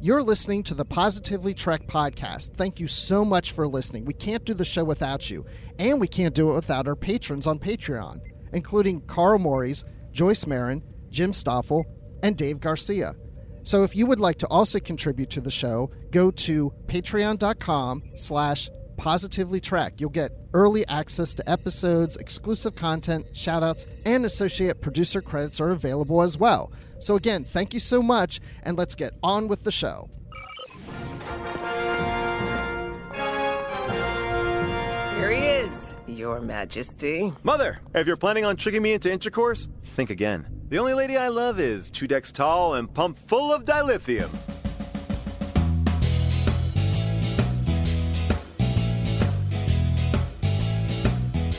You're listening to the Positively Trek podcast. Thank you so much for listening. We can't do the show without you, and we can't do it without our patrons on Patreon, including Carl Morris, Joyce Marin, Jim Stoffel, and Dave Garcia. So if you would like to also contribute to the show, go to patreon.com slash positively trek. You'll get early access to episodes, exclusive content, shoutouts, and associate producer credits are available as well. So again, thank you so much, and let's get on with the show. Here he is, Your Majesty. Mother, if you're planning on tricking me into intercourse, think again. The only lady I love is two decks tall and pumped full of dilithium.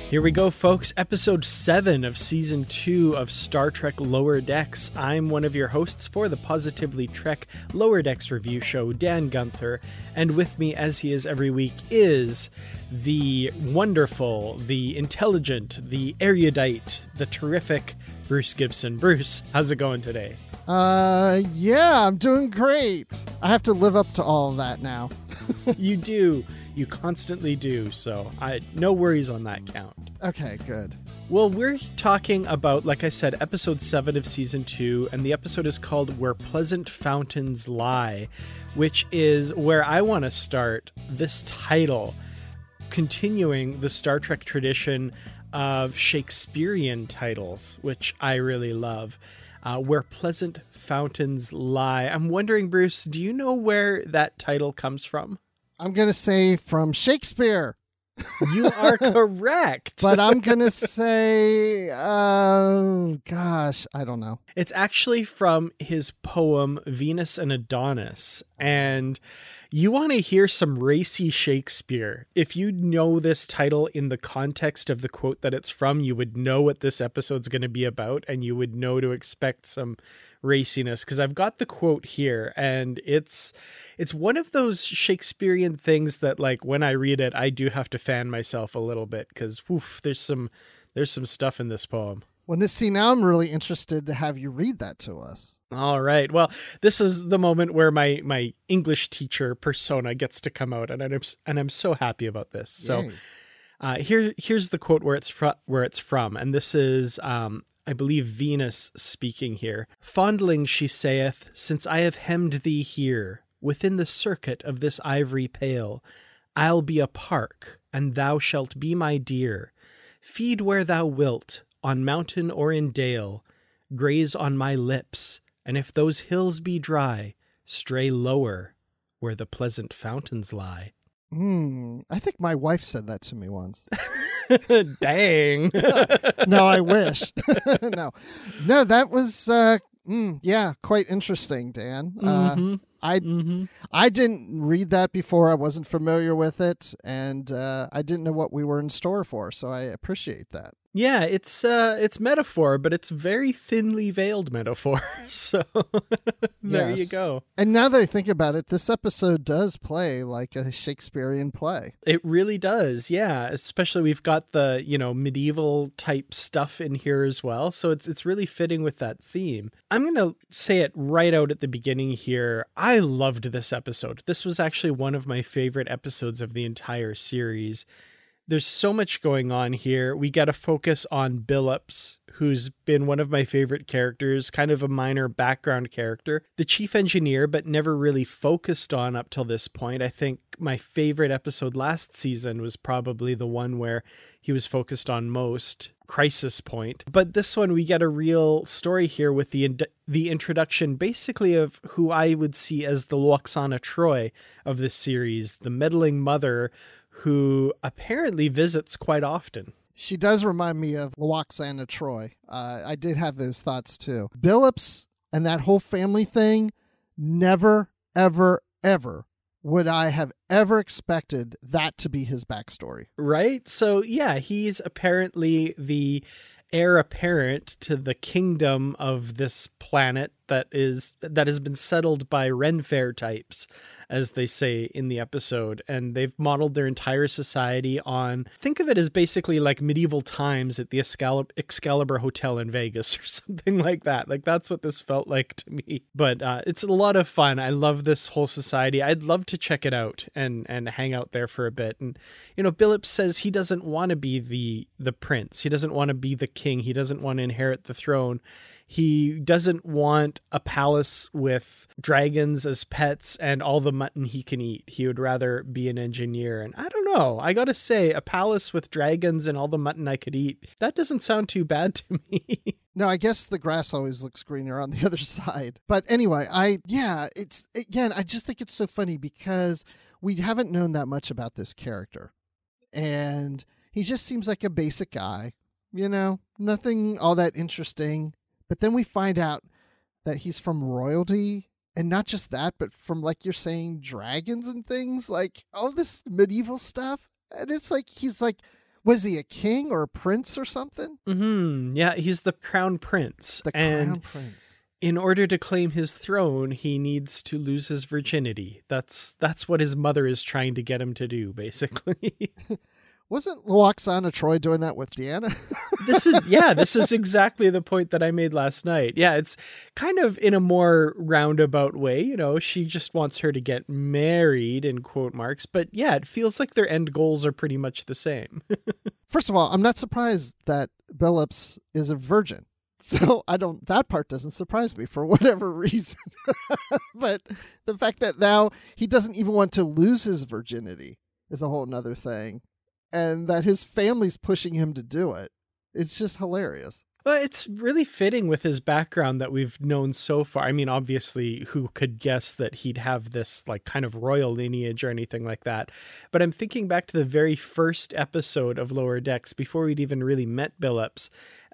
Here we go, folks. Episode 7 of Season 2 of Star Trek Lower Decks. I'm one of your hosts for the Positively Trek Lower Decks review show, Dan Gunther. And with me, as he is every week, is the wonderful, the intelligent, the erudite, the terrific Bruce Gibson. Bruce, how's it going today? Uh, yeah, I'm doing great. I have to live up to all of that now. you do. You constantly do. So, I no worries on that count. Okay, good. Well, we're talking about, like I said, episode 7 of season 2, and the episode is called Where Pleasant Fountains Lie, which is where I want to start this title, continuing the Star Trek tradition of Shakespearean titles, which I really love uh, Where Pleasant Fountains Lie. I'm wondering, Bruce, do you know where that title comes from? I'm going to say from Shakespeare. You are correct. but I'm going to say, uh, gosh, I don't know. It's actually from his poem Venus and Adonis. And you want to hear some racy Shakespeare. If you know this title in the context of the quote that it's from, you would know what this episode's going to be about and you would know to expect some raciness because I've got the quote here and it's it's one of those Shakespearean things that like when I read it I do have to fan myself a little bit cuz there's some there's some stuff in this poem. Well, this see now I'm really interested to have you read that to us. All right. Well, this is the moment where my my English teacher persona gets to come out, and I'm and I'm so happy about this. So, uh, here here's the quote where it's from where it's from, and this is um, I believe Venus speaking here. Fondling, she saith, since I have hemmed thee here within the circuit of this ivory pale, I'll be a park, and thou shalt be my deer. Feed where thou wilt, on mountain or in dale, graze on my lips and if those hills be dry, stray lower where the pleasant fountains lie. Hmm. I think my wife said that to me once. Dang. no, I wish. no, no, that was uh, mm, yeah, quite interesting, Dan. Uh, mm-hmm. I mm-hmm. I didn't read that before. I wasn't familiar with it, and uh, I didn't know what we were in store for. So I appreciate that. Yeah, it's uh it's metaphor, but it's very thinly veiled metaphor. So there yes. you go. And now that I think about it, this episode does play like a Shakespearean play. It really does. Yeah, especially we've got the, you know, medieval type stuff in here as well. So it's it's really fitting with that theme. I'm going to say it right out at the beginning here. I loved this episode. This was actually one of my favorite episodes of the entire series There's so much going on here. We got to focus on Billups, who's been one of my favorite characters, kind of a minor background character, the chief engineer, but never really focused on up till this point. I think my favorite episode last season was probably the one where he was focused on most crisis point but this one we get a real story here with the the introduction basically of who i would see as the Lwaxana Troi of this series the meddling mother who apparently visits quite often she does remind me of Lwaxana Troi. Uh, I did have those thoughts too. Billups and that whole family thing, never, ever, ever would I have ever expected that to be his backstory. Right? So, yeah, he's apparently the heir apparent to the kingdom of this planet that is that has been settled by Ren Fair types as they say in the episode. And they've modeled their entire society on, think of it as basically like medieval times at the Excalib- Excalibur Hotel in Vegas or something like that. Like that's what this felt like to me. But uh, it's a lot of fun. I love this whole society. I'd love to check it out and and hang out there for a bit. And you know, Billups says he doesn't want to be the the prince. He doesn't want to be the king. He doesn't want to inherit the throne he doesn't want a palace with dragons as pets and all the mutton he can eat. He would rather be an engineer. And I don't know. I got to say, a palace with dragons and all the mutton I could eat, that doesn't sound too bad to me. No, I guess the grass always looks greener on the other side. But anyway, I, yeah, it's, again, I just think it's so funny because we haven't known that much about this character. And he just seems like a basic guy, you know, nothing all that interesting. But then we find out that he's from royalty and not just that, but from like you're saying dragons and things, like all this medieval stuff. And it's like he's like was he a king or a prince or something? Mm-hmm. Yeah, he's the crown prince. The and crown prince. In order to claim his throne, he needs to lose his virginity. That's that's what his mother is trying to get him to do, basically. Wasn't Lwaxana Troi doing that with Deanna? this is yeah, this is exactly the point that I made last night. Yeah, it's kind of in a more roundabout way, you know, she just wants her to get married in quote marks, but yeah, it feels like their end goals are pretty much the same. First of all, I'm not surprised that Billups is a virgin. So I don't that part doesn't surprise me for whatever reason. but the fact that now he doesn't even want to lose his virginity is a whole nother thing and that his family's pushing him to do it. It's just hilarious. Well, it's really fitting with his background that we've known so far. I mean, obviously, who could guess that he'd have this like kind of royal lineage or anything like that? But I'm thinking back to the very first episode of Lower Decks before we'd even really met Billups.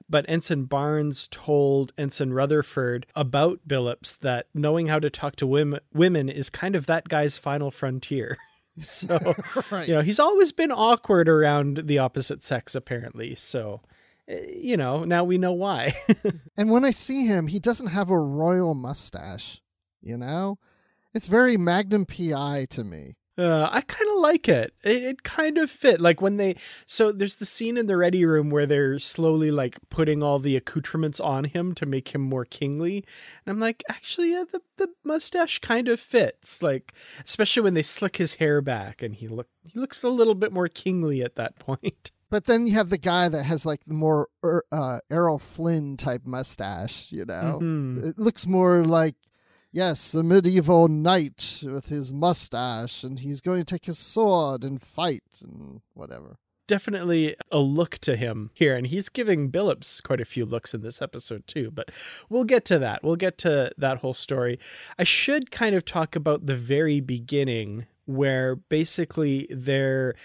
But Ensign Barnes told Ensign Rutherford about Billups that knowing how to talk to women, women is kind of that guy's final frontier. So, right. you know, he's always been awkward around the opposite sex, apparently. So, eh, you know, now we know why. and when I see him, he doesn't have a royal mustache, you know? It's very Magnum PI to me. Uh, I kind of like it. it. It kind of fit. Like when they, so there's the scene in the ready room where they're slowly like putting all the accoutrements on him to make him more kingly. And I'm like, actually, yeah, the, the mustache kind of fits. Like, especially when they slick his hair back and he look, he looks a little bit more kingly at that point. But then you have the guy that has like the more er, uh, Errol Flynn type mustache, you know? Mm-hmm. It looks more like yes, a medieval knight with his mustache, and he's going to take his sword and fight and whatever. Definitely a look to him here, and he's giving Billups quite a few looks in this episode too. But we'll get to that. We'll get to that whole story. I should kind of talk about the very beginning, where basically they're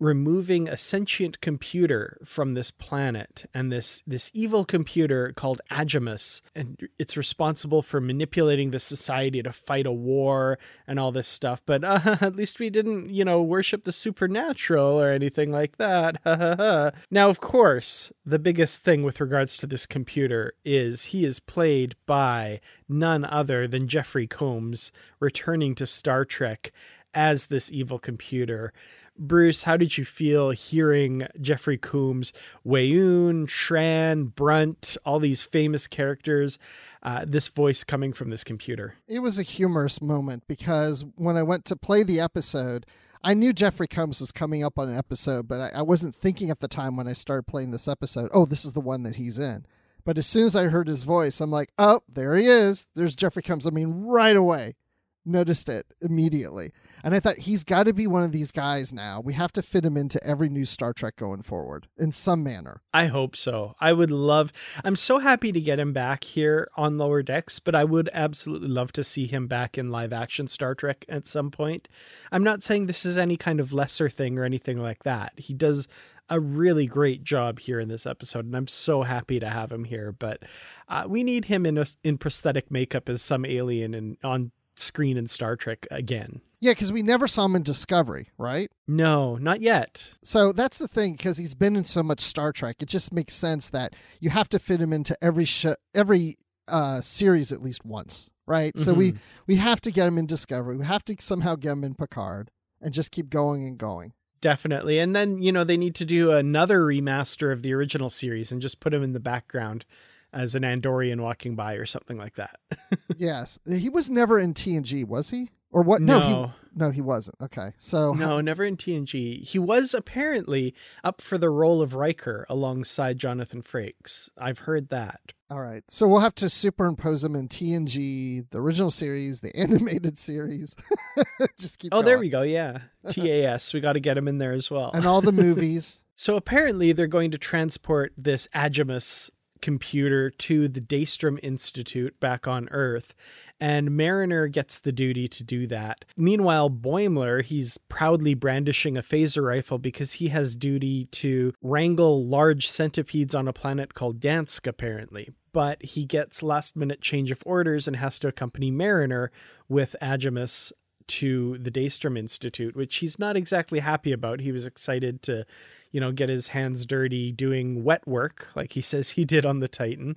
removing a sentient computer from this planet and this this evil computer called Agimus and it's responsible for manipulating the society to fight a war and all this stuff. But uh, at least we didn't you know worship the supernatural or anything like that. Now of course the biggest thing with regards to this computer is he is played by none other than Jeffrey Combs returning to Star Trek as this evil computer Bruce, how did you feel hearing Jeffrey Combs, Weyoun, Shran, Brunt, all these famous characters, uh, this voice coming from this computer? It was a humorous moment because when I went to play the episode, I knew Jeffrey Combs was coming up on an episode, but I, I wasn't thinking at the time when I started playing this episode, oh, this is the one that he's in. But as soon as I heard his voice, I'm like, oh, there he is. There's Jeffrey Combs. I mean, right away, noticed it immediately. And I thought he's got to be one of these guys now. We have to fit him into every new Star Trek going forward in some manner. I hope so. I would love, I'm so happy to get him back here on Lower Decks, but I would absolutely love to see him back in live action Star Trek at some point. I'm not saying this is any kind of lesser thing or anything like that. He does a really great job here in this episode, and I'm so happy to have him here. But uh, we need him in a, in prosthetic makeup as some alien and on screen in Star Trek again. Yeah, because we never saw him in Discovery, right? No, not yet. So that's the thing, because he's been in so much Star Trek, it just makes sense that you have to fit him into every sh- every uh, series at least once, right? Mm-hmm. So we mm-hmm. we have to get him in Discovery. We have to somehow get him in Picard, and just keep going and going. Definitely, and then you know they need to do another remaster of the original series and just put him in the background as an Andorian walking by or something like that. yes, he was never in TNG, was he? Or what? No, no, he, no, he wasn't. Okay, so no, how... never in TNG. He was apparently up for the role of Riker alongside Jonathan Frakes. I've heard that. All right, so we'll have to superimpose him in TNG, the original series, the animated series. Just keep. Oh, going. there we go. Yeah, TAS. we got to get him in there as well, and all the movies. so apparently, they're going to transport this Agimus computer to the Daystrom Institute back on Earth, and Mariner gets the duty to do that. Meanwhile, Boimler, he's proudly brandishing a phaser rifle because he has duty to wrangle large centipedes on a planet called Dansk, apparently. But he gets last minute change of orders and has to accompany Mariner with Agimus to the Daystrom Institute, which he's not exactly happy about. He was excited to you know, get his hands dirty doing wet work like he says he did on the Titan.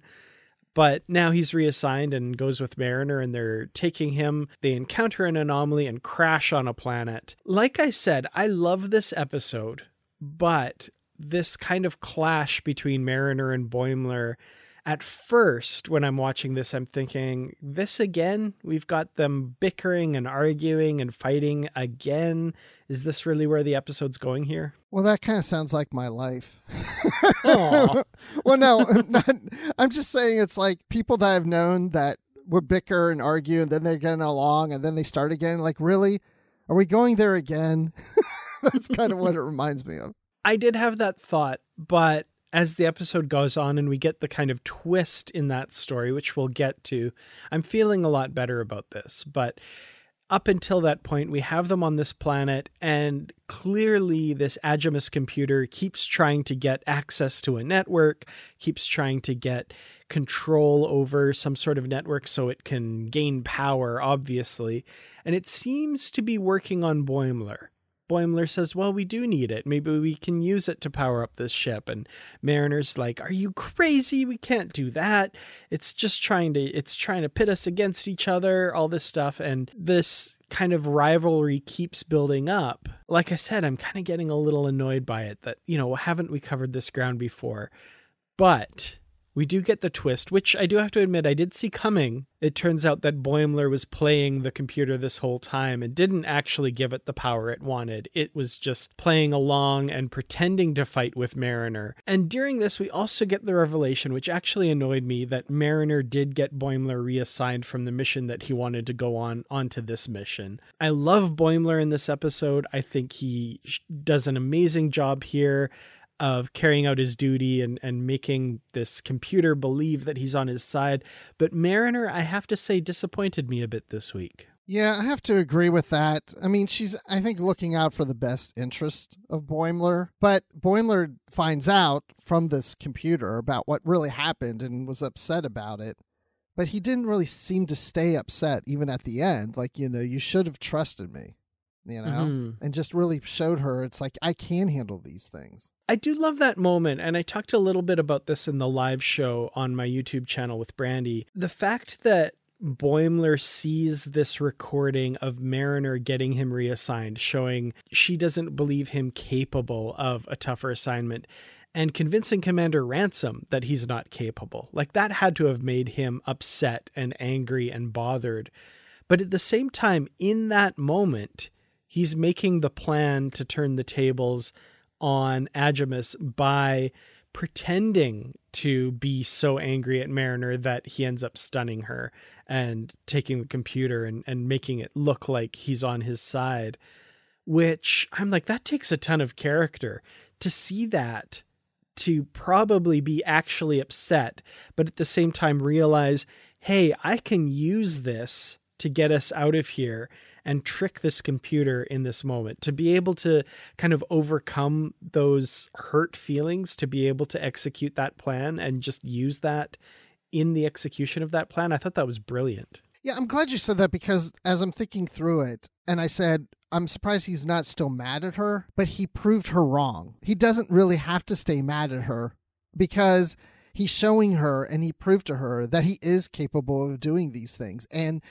But now he's reassigned and goes with Mariner, and they're taking him. They encounter an anomaly and crash on a planet. Like I said, I love this episode, but this kind of clash between Mariner and Boimler at first, when I'm watching this, I'm thinking, this again? We've got them bickering and arguing and fighting again. Is this really where the episode's going here? Well, that kind of sounds like my life. well, no, not, I'm just saying it's like people that I've known that would bicker and argue and then they're getting along and then they start again. Like, really? Are we going there again? That's kind of what it reminds me of. I did have that thought, but as the episode goes on and we get the kind of twist in that story, which we'll get to, I'm feeling a lot better about this. But up until that point, we have them on this planet, and clearly, this Agimus computer keeps trying to get access to a network, keeps trying to get control over some sort of network so it can gain power, obviously. And it seems to be working on Boimler. Boimler says, Well, we do need it. Maybe we can use it to power up this ship. And Mariner's like, Are you crazy? We can't do that. It's just trying to it's trying to pit us against each other, all this stuff. And this kind of rivalry keeps building up. Like I said, I'm kind of getting a little annoyed by it that, you know, haven't we covered this ground before? But we do get the twist, which I do have to admit I did see coming. It turns out that Boimler was playing the computer this whole time and didn't actually give it the power it wanted. It was just playing along and pretending to fight with Mariner. And during this, we also get the revelation, which actually annoyed me, that Mariner did get Boimler reassigned from the mission that he wanted to go on onto this mission. I love Boimler in this episode. I think he does an amazing job here of carrying out his duty and, and making this computer believe that he's on his side. But Mariner, I have to say, disappointed me a bit this week. Yeah, I have to agree with that. I mean, she's, I think, looking out for the best interest of Boimler. But Boimler finds out from this computer about what really happened and was upset about it. But he didn't really seem to stay upset even at the end. Like, you know, you should have trusted me you know, mm-hmm. and just really showed her it's like I can handle these things. I do love that moment, and I talked a little bit about this in the live show on my YouTube channel with Brandy. The fact that Boimler sees this recording of Mariner getting him reassigned, showing she doesn't believe him capable of a tougher assignment, and convincing Commander Ransom that he's not capable. Like that had to have made him upset and angry and bothered. But at the same time, in that moment, he's making the plan to turn the tables on Agimus by pretending to be so angry at Mariner that he ends up stunning her and taking the computer and, and making it look like he's on his side. Which I'm like, that takes a ton of character to see that, to probably be actually upset, but at the same time realize, hey, I can use this to get us out of here and trick this computer in this moment. To be able to kind of overcome those hurt feelings to be able to execute that plan and just use that in the execution of that plan i thought that was brilliant. Yeah i'm glad you said that because as i'm thinking through it and i said i'm surprised he's not still mad at her but he proved her wrong. He doesn't really have to stay mad at her because he's showing her and he proved to her that he is capable of doing these things. And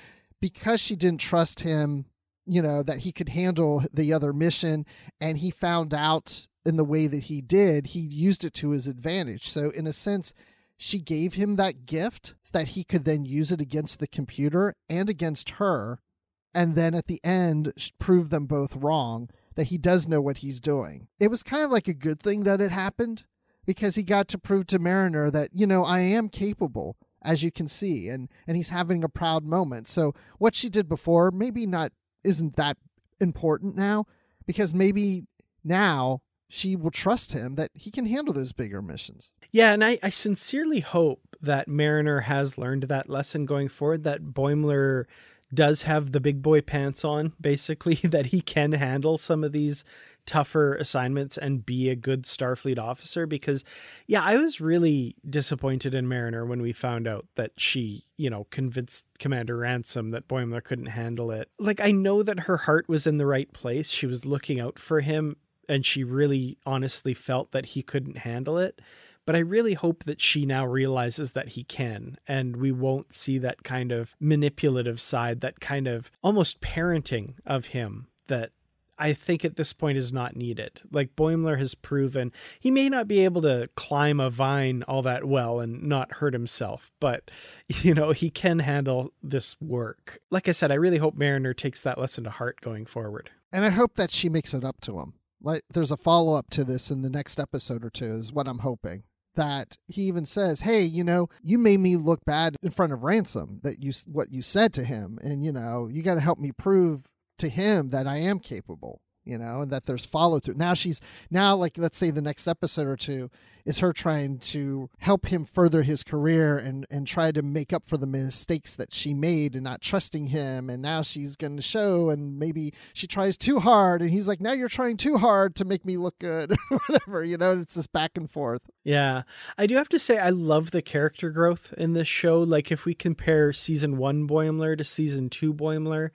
because she didn't trust him, you know, that he could handle the other mission and he found out in the way that he did, he used it to his advantage. So, in a sense, she gave him that gift that he could then use it against the computer and against her. And then at the end, prove them both wrong that he does know what he's doing. It was kind of like a good thing that it happened because he got to prove to Mariner that, you know, I am capable as you can see and and he's having a proud moment. So what she did before maybe not isn't that important now because maybe now she will trust him that he can handle those bigger missions. Yeah and i, I sincerely hope that mariner has learned that lesson going forward that boimler does have the big boy pants on basically that he can handle some of these tougher assignments and be a good Starfleet officer because yeah, I was really disappointed in Mariner when we found out that she, you know, convinced Commander Ransom that Boimler couldn't handle it. Like I know that her heart was in the right place. She was looking out for him and she really honestly felt that he couldn't handle it. But I really hope that she now realizes that he can, and we won't see that kind of manipulative side, that kind of almost parenting of him that I think at this point is not needed. Like Boimler has proven he may not be able to climb a vine all that well and not hurt himself, but you know, he can handle this work. Like I said, I really hope Mariner takes that lesson to heart going forward. And I hope that she makes it up to him. Like there's a follow up to this in the next episode or two is what I'm hoping that he even says, "Hey, you know, you made me look bad in front of Ransom that you what you said to him and you know, you got to help me prove to him that I am capable, you know, and that there's follow through. Now she's now like let's say the next episode or two is her trying to help him further his career and and try to make up for the mistakes that she made and not trusting him and now she's going to show and maybe she tries too hard and he's like now you're trying too hard to make me look good whatever you know it's this back and forth. Yeah. I do have to say i love the character growth in this show. Like if we compare season 1 boimler to season 2 boimler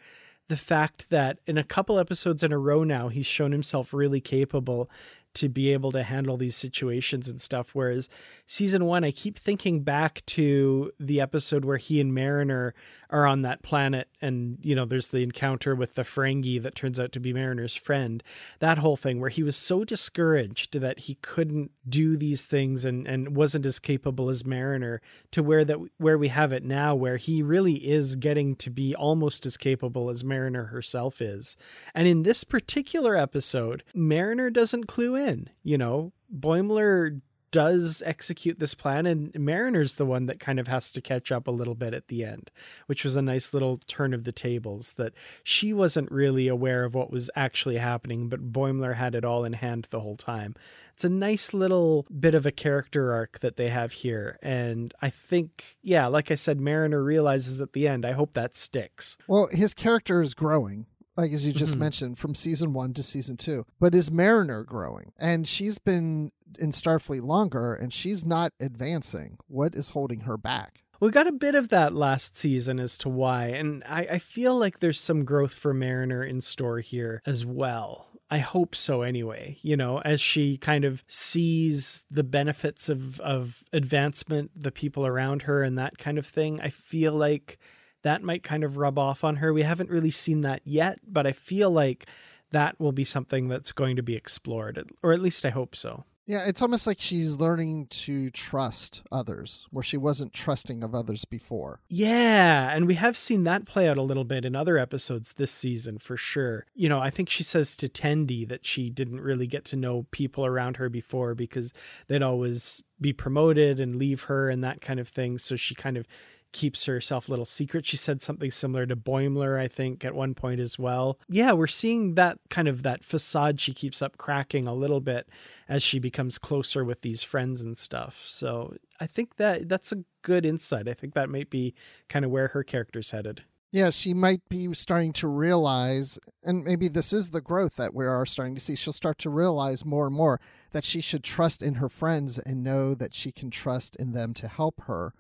the fact that in a couple episodes in a row now, he's shown himself really capable to be able to handle these situations and stuff. Whereas season one, I keep thinking back to the episode where he and Mariner are on that planet, and you know, there's the encounter with the Ferengi that turns out to be Mariner's friend. That whole thing where he was so discouraged that he couldn't do these things and and wasn't as capable as Mariner to where that where we have it now, where he really is getting to be almost as capable as Mariner herself is. And in this particular episode, Mariner doesn't clue in. You know, Boimler does execute this plan, and Mariner's the one that kind of has to catch up a little bit at the end, which was a nice little turn of the tables that she wasn't really aware of what was actually happening, but Boimler had it all in hand the whole time. It's a nice little bit of a character arc that they have here. And I think, yeah, like I said, Mariner realizes at the end. I hope that sticks. Well, his character is growing like as you just mm-hmm. mentioned, from season one to season two. But is Mariner growing? And she's been in Starfleet longer and she's not advancing. What is holding her back? We got a bit of that last season as to why, and I, I feel like there's some growth for Mariner in store here as well. I hope so anyway, you know, as she kind of sees the benefits of, of advancement, the people around her, and that kind of thing. I feel like that might kind of rub off on her. We haven't really seen that yet, but I feel like that will be something that's going to be explored, or at least I hope so. Yeah, it's almost like she's learning to trust others where she wasn't trusting of others before. Yeah, and we have seen that play out a little bit in other episodes this season for sure. You know, I think she says to Tendi that she didn't really get to know people around her before because they'd always be promoted and leave her and that kind of thing. So she kind of keeps herself a little secret. She said something similar to Boimler, I think, at one point as well. Yeah, we're seeing that kind of that facade she keeps up cracking a little bit as she becomes closer with these friends and stuff. So I think that that's a good insight. I think that might be kind of where her character's headed. Yeah, she might be starting to realize, and maybe this is the growth that we are starting to see. She'll start to realize more and more that she should trust in her friends and know that she can trust in them to help her.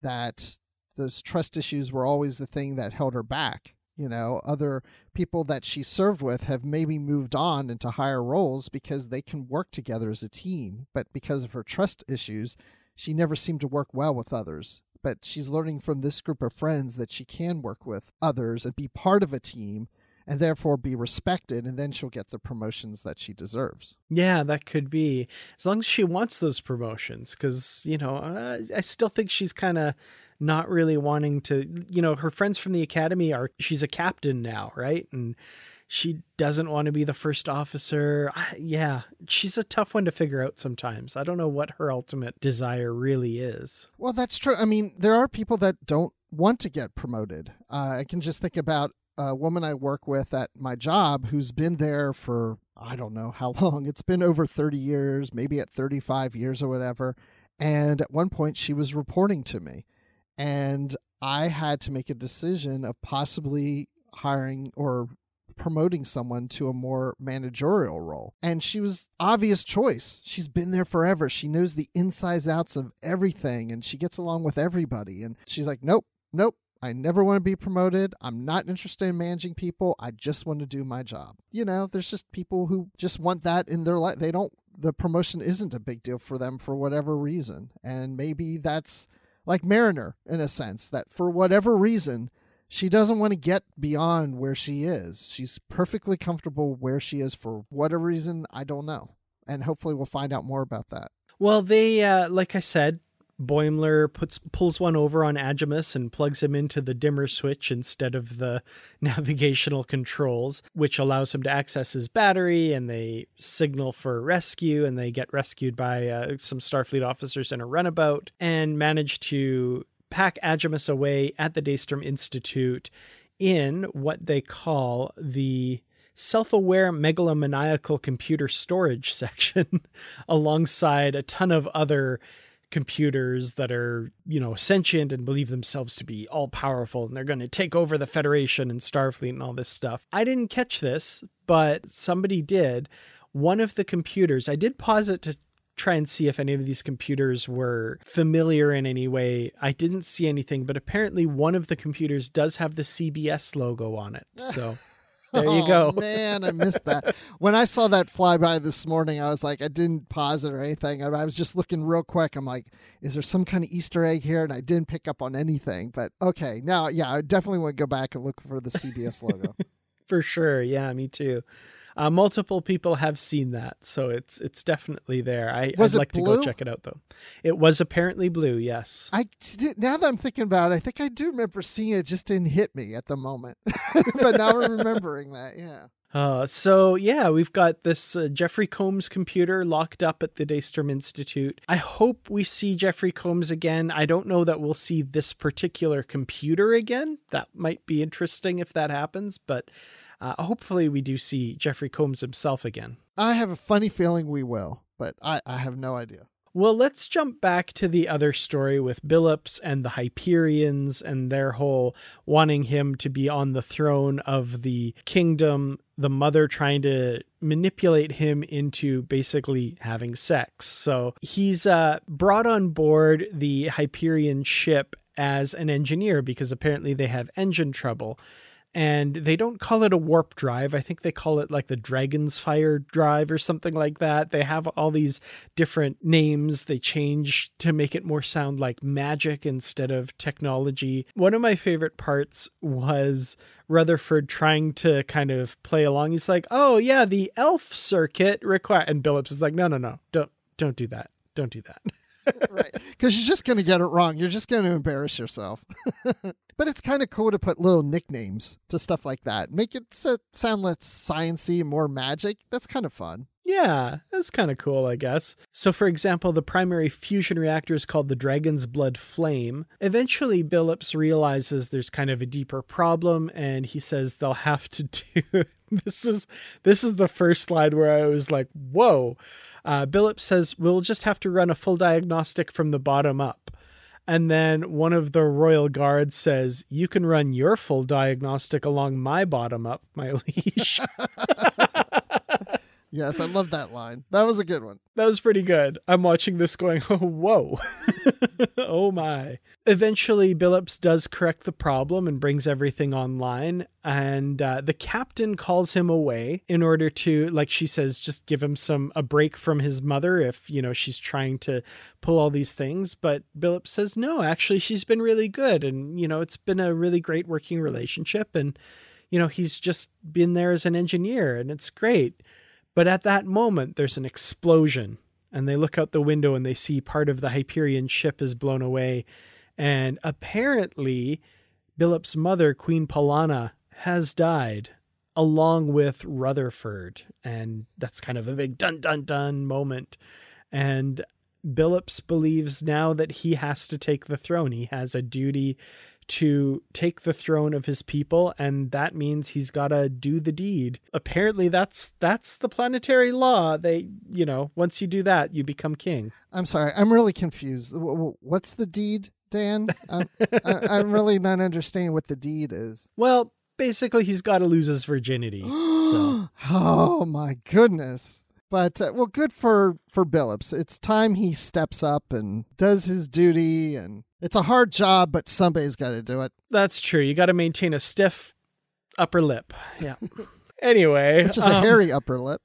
That those trust issues were always the thing that held her back. You know, other people that she served with have maybe moved on into higher roles because they can work together as a team. But because of her trust issues, she never seemed to work well with others. But she's learning from this group of friends that she can work with others and be part of a team and therefore be respected and then she'll get the promotions that she deserves yeah that could be as long as she wants those promotions because you know I, I still think she's kind of not really wanting to you know her friends from the academy are she's a captain now right? And she doesn't want to be the first officer. I, yeah she's a tough one to figure out sometimes. I don't know what her ultimate desire really is. Well that's true. I mean there are people that don't want to get promoted. Uh, i can just think about a woman i work with at my job who's been there for i don't know how long. It's been over 30 years maybe at 35 years or whatever. And at one point she was reporting to me and I had to make a decision of possibly hiring or promoting someone to a more managerial role. And she was obvious choice. She's been there forever. She knows the insides outs of everything and she gets along with everybody. And she's like, "Nope, nope. I never want to be promoted. I'm not interested in managing people. I just want to do my job." You know, there's just people who just want that in their life. They don't the promotion isn't a big deal for them for whatever reason. And maybe that's like Mariner in a sense that for whatever reason she doesn't want to get beyond where she is. She's perfectly comfortable where she is for whatever reason I don't know. And hopefully we'll find out more about that. Well, they uh, like I said, Boimler puts pulls one over on Agimus and plugs him into the dimmer switch instead of the navigational controls, which allows him to access his battery. And they signal for rescue, and they get rescued by uh, some Starfleet officers in a runabout, and manage to pack Agimus away at the Daystrom Institute in what they call the self aware megalomaniacal computer storage section alongside a ton of other computers that are, you know, sentient and believe themselves to be all powerful and they're going to take over the Federation and Starfleet and all this stuff. I didn't catch this, but somebody did. One of the computers, I did pause it to try and see if any of these computers were familiar in any way. I didn't see anything, but apparently one of the computers does have the CBS logo on it. So there you oh, go. Oh, man, I missed that. when I saw that fly by this morning, I was like, I didn't pause it or anything. I was just looking real quick. I'm like, is there some kind of Easter egg here? And I didn't pick up on anything. But okay, now, yeah, I definitely want to go back and look for the CBS logo. for sure. Yeah, me too. Uh, multiple people have seen that, so it's it's definitely there. I, I'd like blue? to go check it out though. It was apparently blue. Yes. I now that I'm thinking about it, I think I do remember seeing it. Just didn't hit me at the moment, but now I'm remembering that. Yeah. Uh, so yeah, we've got this uh, Jeffrey Combs computer locked up at the Daystrom Institute. I hope we see Jeffrey Combs again. I don't know that we'll see this particular computer again. That might be interesting if that happens, but uh, hopefully we do see Jeffrey Combs himself again. I have a funny feeling we will, but I, I have no idea. Well, let's jump back to the other story with Billups and the Hysperians and their whole wanting him to be on the throne of the kingdom, the mother trying to manipulate him into basically having sex. So he's uh, brought on board the Hysperian ship as an engineer because apparently they have engine trouble and they don't call it a warp drive. I think they call it like the Dragon's Fire drive or something like that. They have all these different names they change to make it more sound like magic instead of technology. One of my favorite parts was Rutherford trying to kind of play along. He's like, "Oh yeah, the elf circuit require," and Billups is like, "No, no, no, don't." don't do that. Don't do that. right. Because you're just going to get it wrong. You're just going to embarrass yourself. but it's kind of cool to put little nicknames to stuff like that. Make it sound less sciency more magic. That's kind of fun. Yeah, that's kind of cool, I guess. So, for example, the primary fusion reactor is called the Dragon's Blood Flame. Eventually, Billups realizes there's kind of a deeper problem, and he says they'll have to do. this is this is the first slide where I was like, "Whoa!" Uh, Billups says we'll just have to run a full diagnostic from the bottom up. And then one of the royal guards says, You can run your full diagnostic along my bottom up, my liege. Yes, I love that line. That was a good one. That was pretty good. I'm watching this going, oh, whoa. oh my. Eventually, Billups does correct the problem and brings everything online. And uh, the captain calls him away in order to, like she says, just give him some a break from his mother if, you know, she's trying to pull all these things. But Billups says, no, actually, she's been really good. And, you know, it's been a really great working relationship. And, you know, he's just been there as an engineer and it's great. But at that moment, there's an explosion, and they look out the window and they see part of the Hysperian ship is blown away. And apparently, Billups' mother, Queen Polana, has died along with Rutherford. And that's kind of a big dun dun dun moment. And Billups believes now that he has to take the throne. He has a duty to take the throne of his people and that means he's got to do the deed. Apparently that's that's the planetary law. They you know once you do that you become king. I'm sorry i'm really confused. What's the deed dan? I'm, I'm really not understanding what the deed is. Well basically he's got to lose his virginity so. oh my goodness but uh, well, good for for Billups. It's time he steps up and does his duty, and it's a hard job, but somebody's got to do it. That's true. You got to maintain a stiff upper lip. Yeah. anyway, which is a um, hairy upper lip.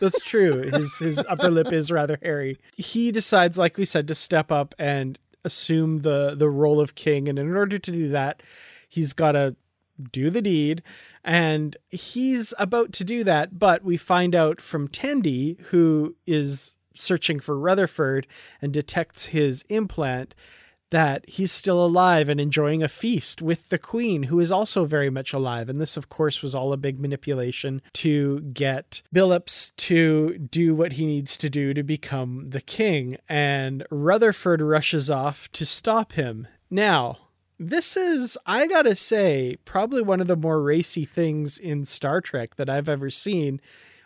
That's true. His his upper lip is rather hairy. He decides, like we said, to step up and assume the the role of king, and in order to do that, he's got to do the deed. And he's about to do that, but we find out from Tendi, who is searching for Rutherford and detects his implant, that he's still alive and enjoying a feast with the queen, who is also very much alive. And this, of course, was all a big manipulation to get Billups to do what he needs to do to become the king. And Rutherford rushes off to stop him. Now, this is, I gotta say, probably one of the more racy things in Star Trek that I've ever seen.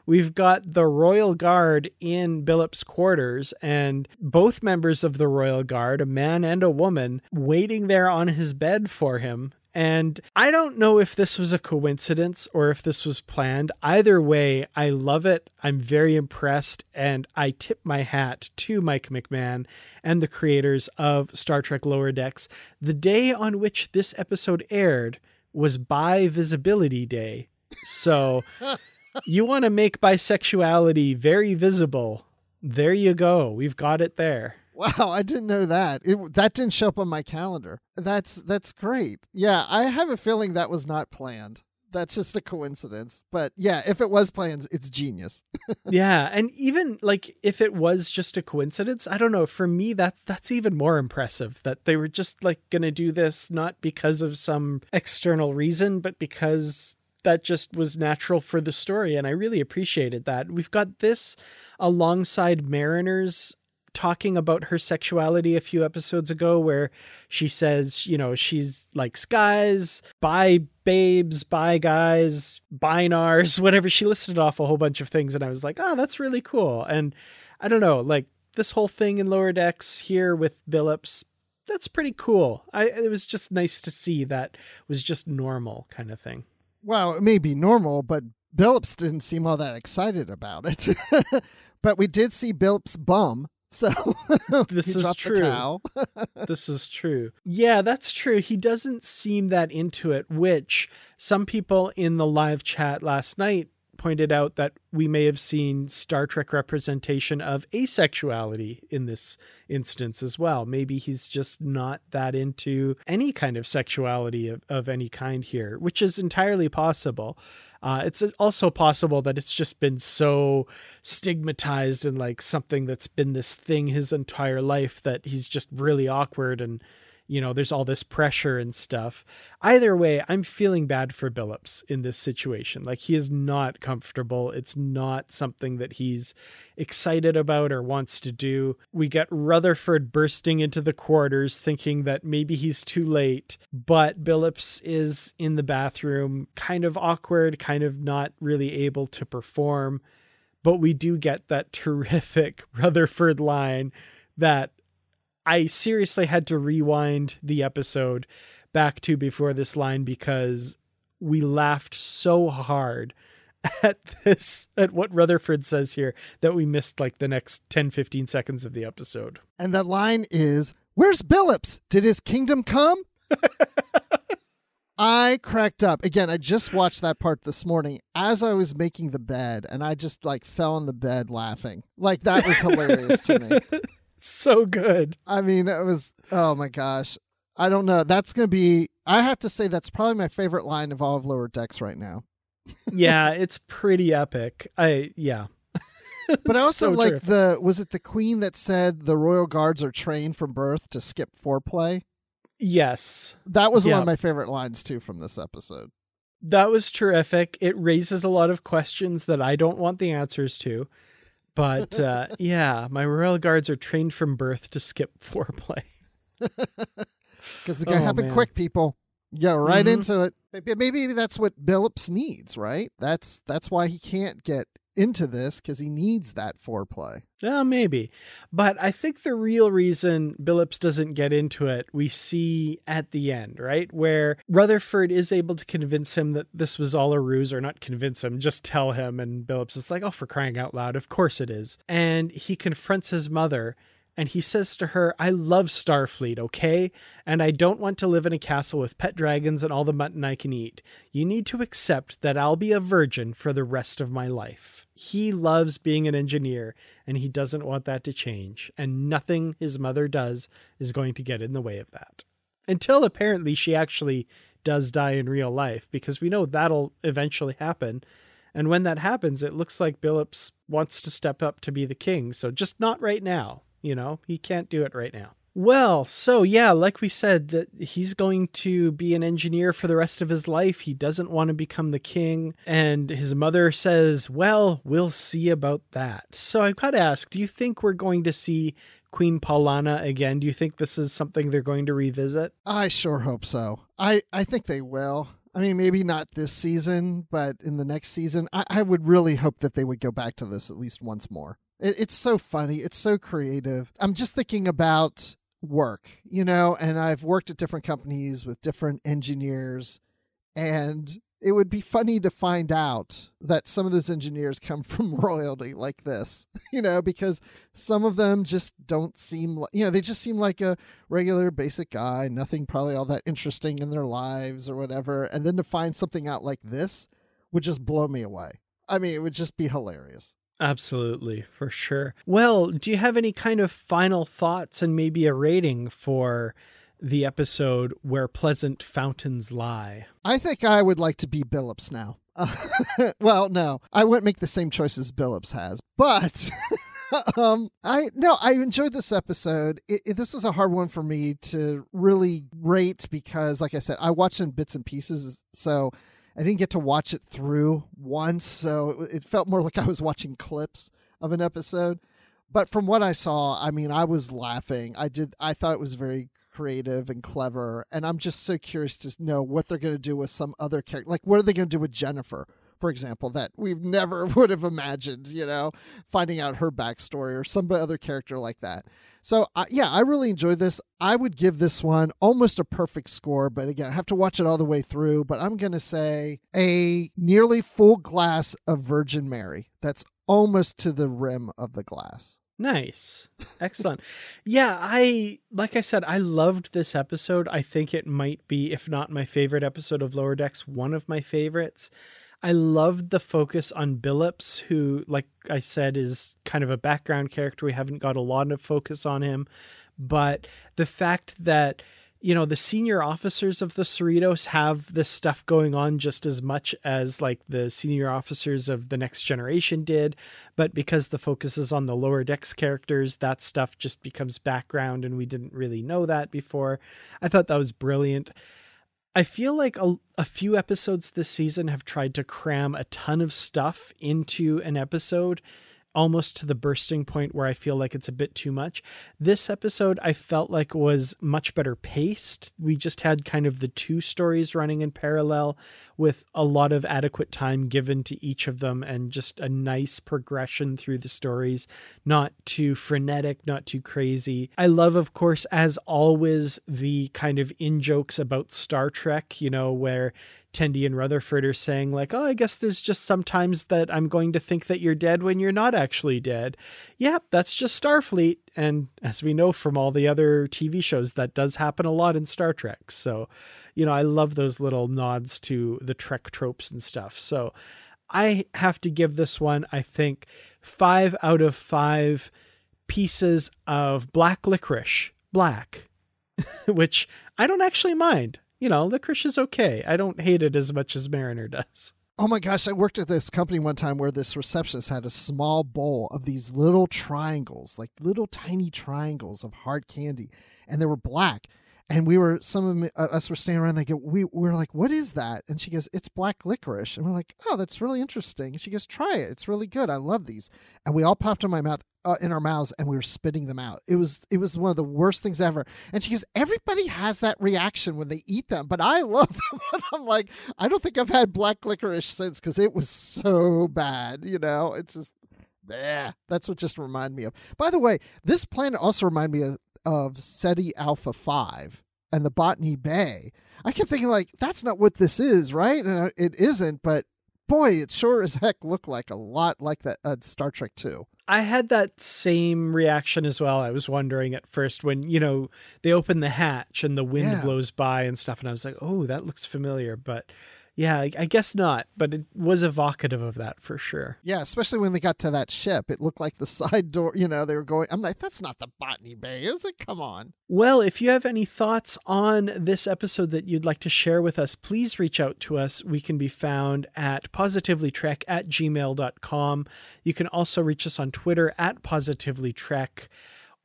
We've got the Royal Guard in Billups' quarters, and both members of the Royal Guard, a man and a woman, waiting there on his bed for him and I don't know if this was a coincidence or if this was planned. Either way, I love it. I'm very impressed. And I tip my hat to Mike McMahan and the creators of Star Trek Lower Decks. The day on which this episode aired was Bi Visibility Day. So you want to make bisexuality very visible. There you go. We've got it there. Wow, I didn't know that. It, that didn't show up on my calendar. That's that's great. Yeah, I have a feeling that was not planned. That's just a coincidence. But yeah, if it was planned, it's genius. yeah, and even like if it was just a coincidence, I don't know, for me that's that's even more impressive that they were just like going to do this not because of some external reason, but because that just was natural for the story and I really appreciated that. We've got this alongside Mariner's talking about her sexuality a few episodes ago where she says, you know, she's likes guys, bi babes, bi guys, Bynars, whatever. She listed off a whole bunch of things and I was like, oh, that's really cool. And I don't know, like this whole thing in lower decks here with Billups, that's pretty cool. I it was just nice to see that was just normal kind of thing. Well, it may be normal, but Billups didn't seem all that excited about it. but we did see Billups' bum so this is true. this is true. Yeah, that's true. He doesn't seem that into it, which some people in the live chat last night pointed out that we may have seen Star Trek representation of asexuality in this instance as well. Maybe he's just not that into any kind of sexuality of, of any kind here, which is entirely possible. Uh, it's also possible that it's just been so stigmatized and like something that's been this thing his entire life that he's just really awkward and you know, there's all this pressure and stuff. Either way, I'm feeling bad for Billups in this situation. Like he is not comfortable. It's not something that he's excited about or wants to do. We get Rutherford bursting into the quarters thinking that maybe he's too late, but Billups is in the bathroom, kind of awkward, kind of not really able to perform. But we do get that terrific Rutherford line that I seriously had to rewind the episode back to before this line because we laughed so hard at this at what Rutherford says here that we missed like the next 10 15 seconds of the episode. And that line is, "Where's Billups? Did his kingdom come?" I cracked up. Again, I just watched that part this morning as I was making the bed and I just like fell on the bed laughing. Like that was hilarious to me. so good. I mean, it was oh my gosh. I don't know. That's gonna be. I have to say that's probably my favorite line of all of Lower Decks right now. yeah, it's pretty epic. I yeah. but I also so like terrific. the was it the queen that said the royal guards are trained from birth to skip foreplay? Yes. That was yep. one of my favorite lines too from this episode. That was terrific. It raises a lot of questions that I don't want the answers to. But uh, yeah, my royal guards are trained from birth to skip foreplay. Because it's gonna oh, happen man. quick, people. Yeah, right mm-hmm. into it. Maybe, maybe that's what Billups needs, right? That's that's why he can't get into this because he needs that foreplay. Yeah, maybe. But I think the real reason Billups doesn't get into it, we see at the end, right? Where Rutherford is able to convince him that this was all a ruse, or not convince him, just tell him. And Billups is like, oh, for crying out loud, of course it is. And he confronts his mother and he says to her, I love Starfleet, okay? And I don't want to live in a castle with pet dragons and all the mutton I can eat. You need to accept that I'll be a virgin for the rest of my life. He loves being an engineer and he doesn't want that to change. And nothing his mother does is going to get in the way of that. Until apparently she actually does die in real life, because we know that'll eventually happen. And when that happens, it looks like Billups wants to step up to be the king. So just not right now. You know, he can't do it right now. Well, so yeah, like we said, that he's going to be an engineer for the rest of his life. He doesn't want to become the king. And his mother says, Well, we'll see about that. So I've got to ask, do you think we're going to see Queen Paulana again? Do you think this is something they're going to revisit? I sure hope so. I, I think they will. I mean, maybe not this season, but in the next season, I, I would really hope that they would go back to this at least once more. It's so funny. It's so creative. I'm just thinking about work, you know, and I've worked at different companies with different engineers, and it would be funny to find out that some of those engineers come from royalty like this, you know, because some of them just don't seem like, you know, they just seem like a regular basic guy, nothing probably all that interesting in their lives or whatever. And then to find something out like this would just blow me away. I mean, it would just be hilarious. Absolutely, for sure. Well, do you have any kind of final thoughts and maybe a rating for the episode where pleasant fountains lie? I think I would like to be Billups now. Well, no, I wouldn't make the same choices Billups has, but um, I no, I enjoyed this episode. It, it, this is a hard one for me to really rate because, like I said, I watched in bits and pieces, so I didn't get to watch it through once, so it, felt more like I was watching clips of an episode. But from what I saw, I mean, I was laughing. I did. I thought it was very creative and clever, and I'm just so curious to know what they're going to do with some other character. Like, what are they going to do with Jennifer? for example, that we've never would have imagined, you know, finding out her backstory or some other character like that. So uh, yeah, I really enjoyed this. I would give this one almost a perfect score, but again, I have to watch it all the way through. But I'm gonna say a nearly full glass of Virgin Mary. That's almost to the rim of the glass. Nice. Excellent. yeah, I like I said, I loved this episode. I think it might be, if not my favorite episode of Lower Decks, one of my favorites. I loved the focus on Billups, who, like I said, is kind of a background character. We haven't got a lot of focus on him. But the fact that you know the senior officers of the Cerritos have this stuff going on just as much as like the senior officers of the next generation did but because the focus is on the lower decks characters that stuff just becomes background and we didn't really know that before i thought that was brilliant i feel like a, a few episodes this season have tried to cram a ton of stuff into an episode almost to the bursting point where I feel like it's a bit too much. This episode I felt like was much better paced. We just had kind of the two stories running in parallel with a lot of adequate time given to each of them and just a nice progression through the stories, not too frenetic, not too crazy. I love of course as always the kind of in jokes about Star Trek, you know, where Tendi and Rutherford are saying, like, oh, I guess there's just sometimes that I'm going to think that you're dead when you're not actually dead. Yep, that's just Starfleet. And as we know from all the other TV shows, that does happen a lot in Star Trek. So, you know, I love those little nods to the Trek tropes and stuff. So I have to give this one, I think, five out of five pieces of black licorice. Black. which I don't actually mind you know, licorice is okay. I don't hate it as much as Mariner does. Oh my gosh, I worked at this company one time where this receptionist had a small bowl of these little triangles, like little tiny triangles of hard candy, and they were black. And we were, some of uh, us were standing around. They go, we, we were like, "What is that?" And she goes, "It's black licorice." And we're like, "Oh, that's really interesting." She goes, "Try it. It's really good. I love these." And we all popped in my mouth uh, in our mouths and we were spitting them out. It was it was one of the worst things ever. And she goes, everybody has that reaction when they eat them, but I love them. and I'm like, I don't think I've had black licorice since because it was so bad. You know, it's just. Yeah, that's what just reminded me of. By the way, this planet also reminded me of, of Ceti Alpha 5 and the Botany Bay. I kept thinking, like, that's not what this is, right? And it isn't, but boy, it sure as heck looked like a lot like that uh, Star Trek 2. I had that same reaction as well. I was wondering at first when, you know, they open the hatch and the wind yeah. blows by and stuff. And I was like, oh, that looks familiar. But yeah, I, guess not, but it was evocative of that for sure. Yeah, especially when they got to that ship. It looked like the side door, you know, they were going. I'm like, that's not the Botany Bay, is it? Come on. Well, if you have any thoughts on this episode that you'd like to share with us, please reach out to us. We can be found at positivelytrek at gmail.com. You can also reach us on Twitter at positivelytrek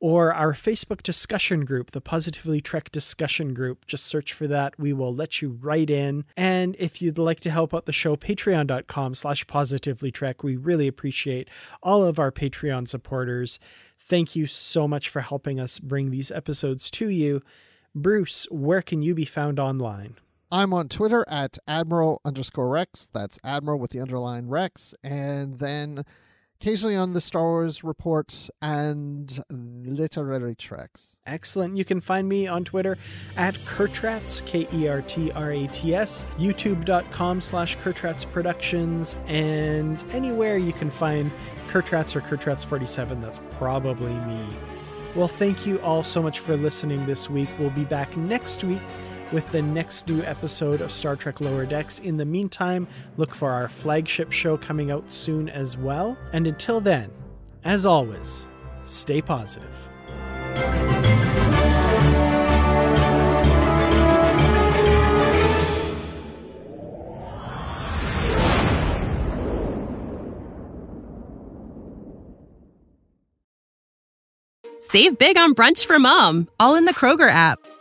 or our Facebook discussion group, the Positively Trek discussion group. Just search for that. We will let you right in. And if you'd like to help out the show, patreon.com slash positively trek. We really appreciate all of our Patreon supporters. Thank you so much for helping us bring these episodes to you. Bruce, where can you be found online? I'm on Twitter at Admiral underscore Rex. That's Admiral with the underline Rex. And then occasionally on the Star Wars reports and literary treks. Excellent. You can find me on Twitter at Kertrats, K E R T R A T S, youtube.com slash Kertrats Productions, and anywhere you can find Kertrats or Kertrats47, that's probably me. Well, thank you all so much for listening this week. We'll be back next week with the next new episode of Star Trek Lower Decks. In the meantime, look for our flagship show coming out soon as well. And until then, as always, stay positive. Save big on brunch for mom, all in the Kroger app.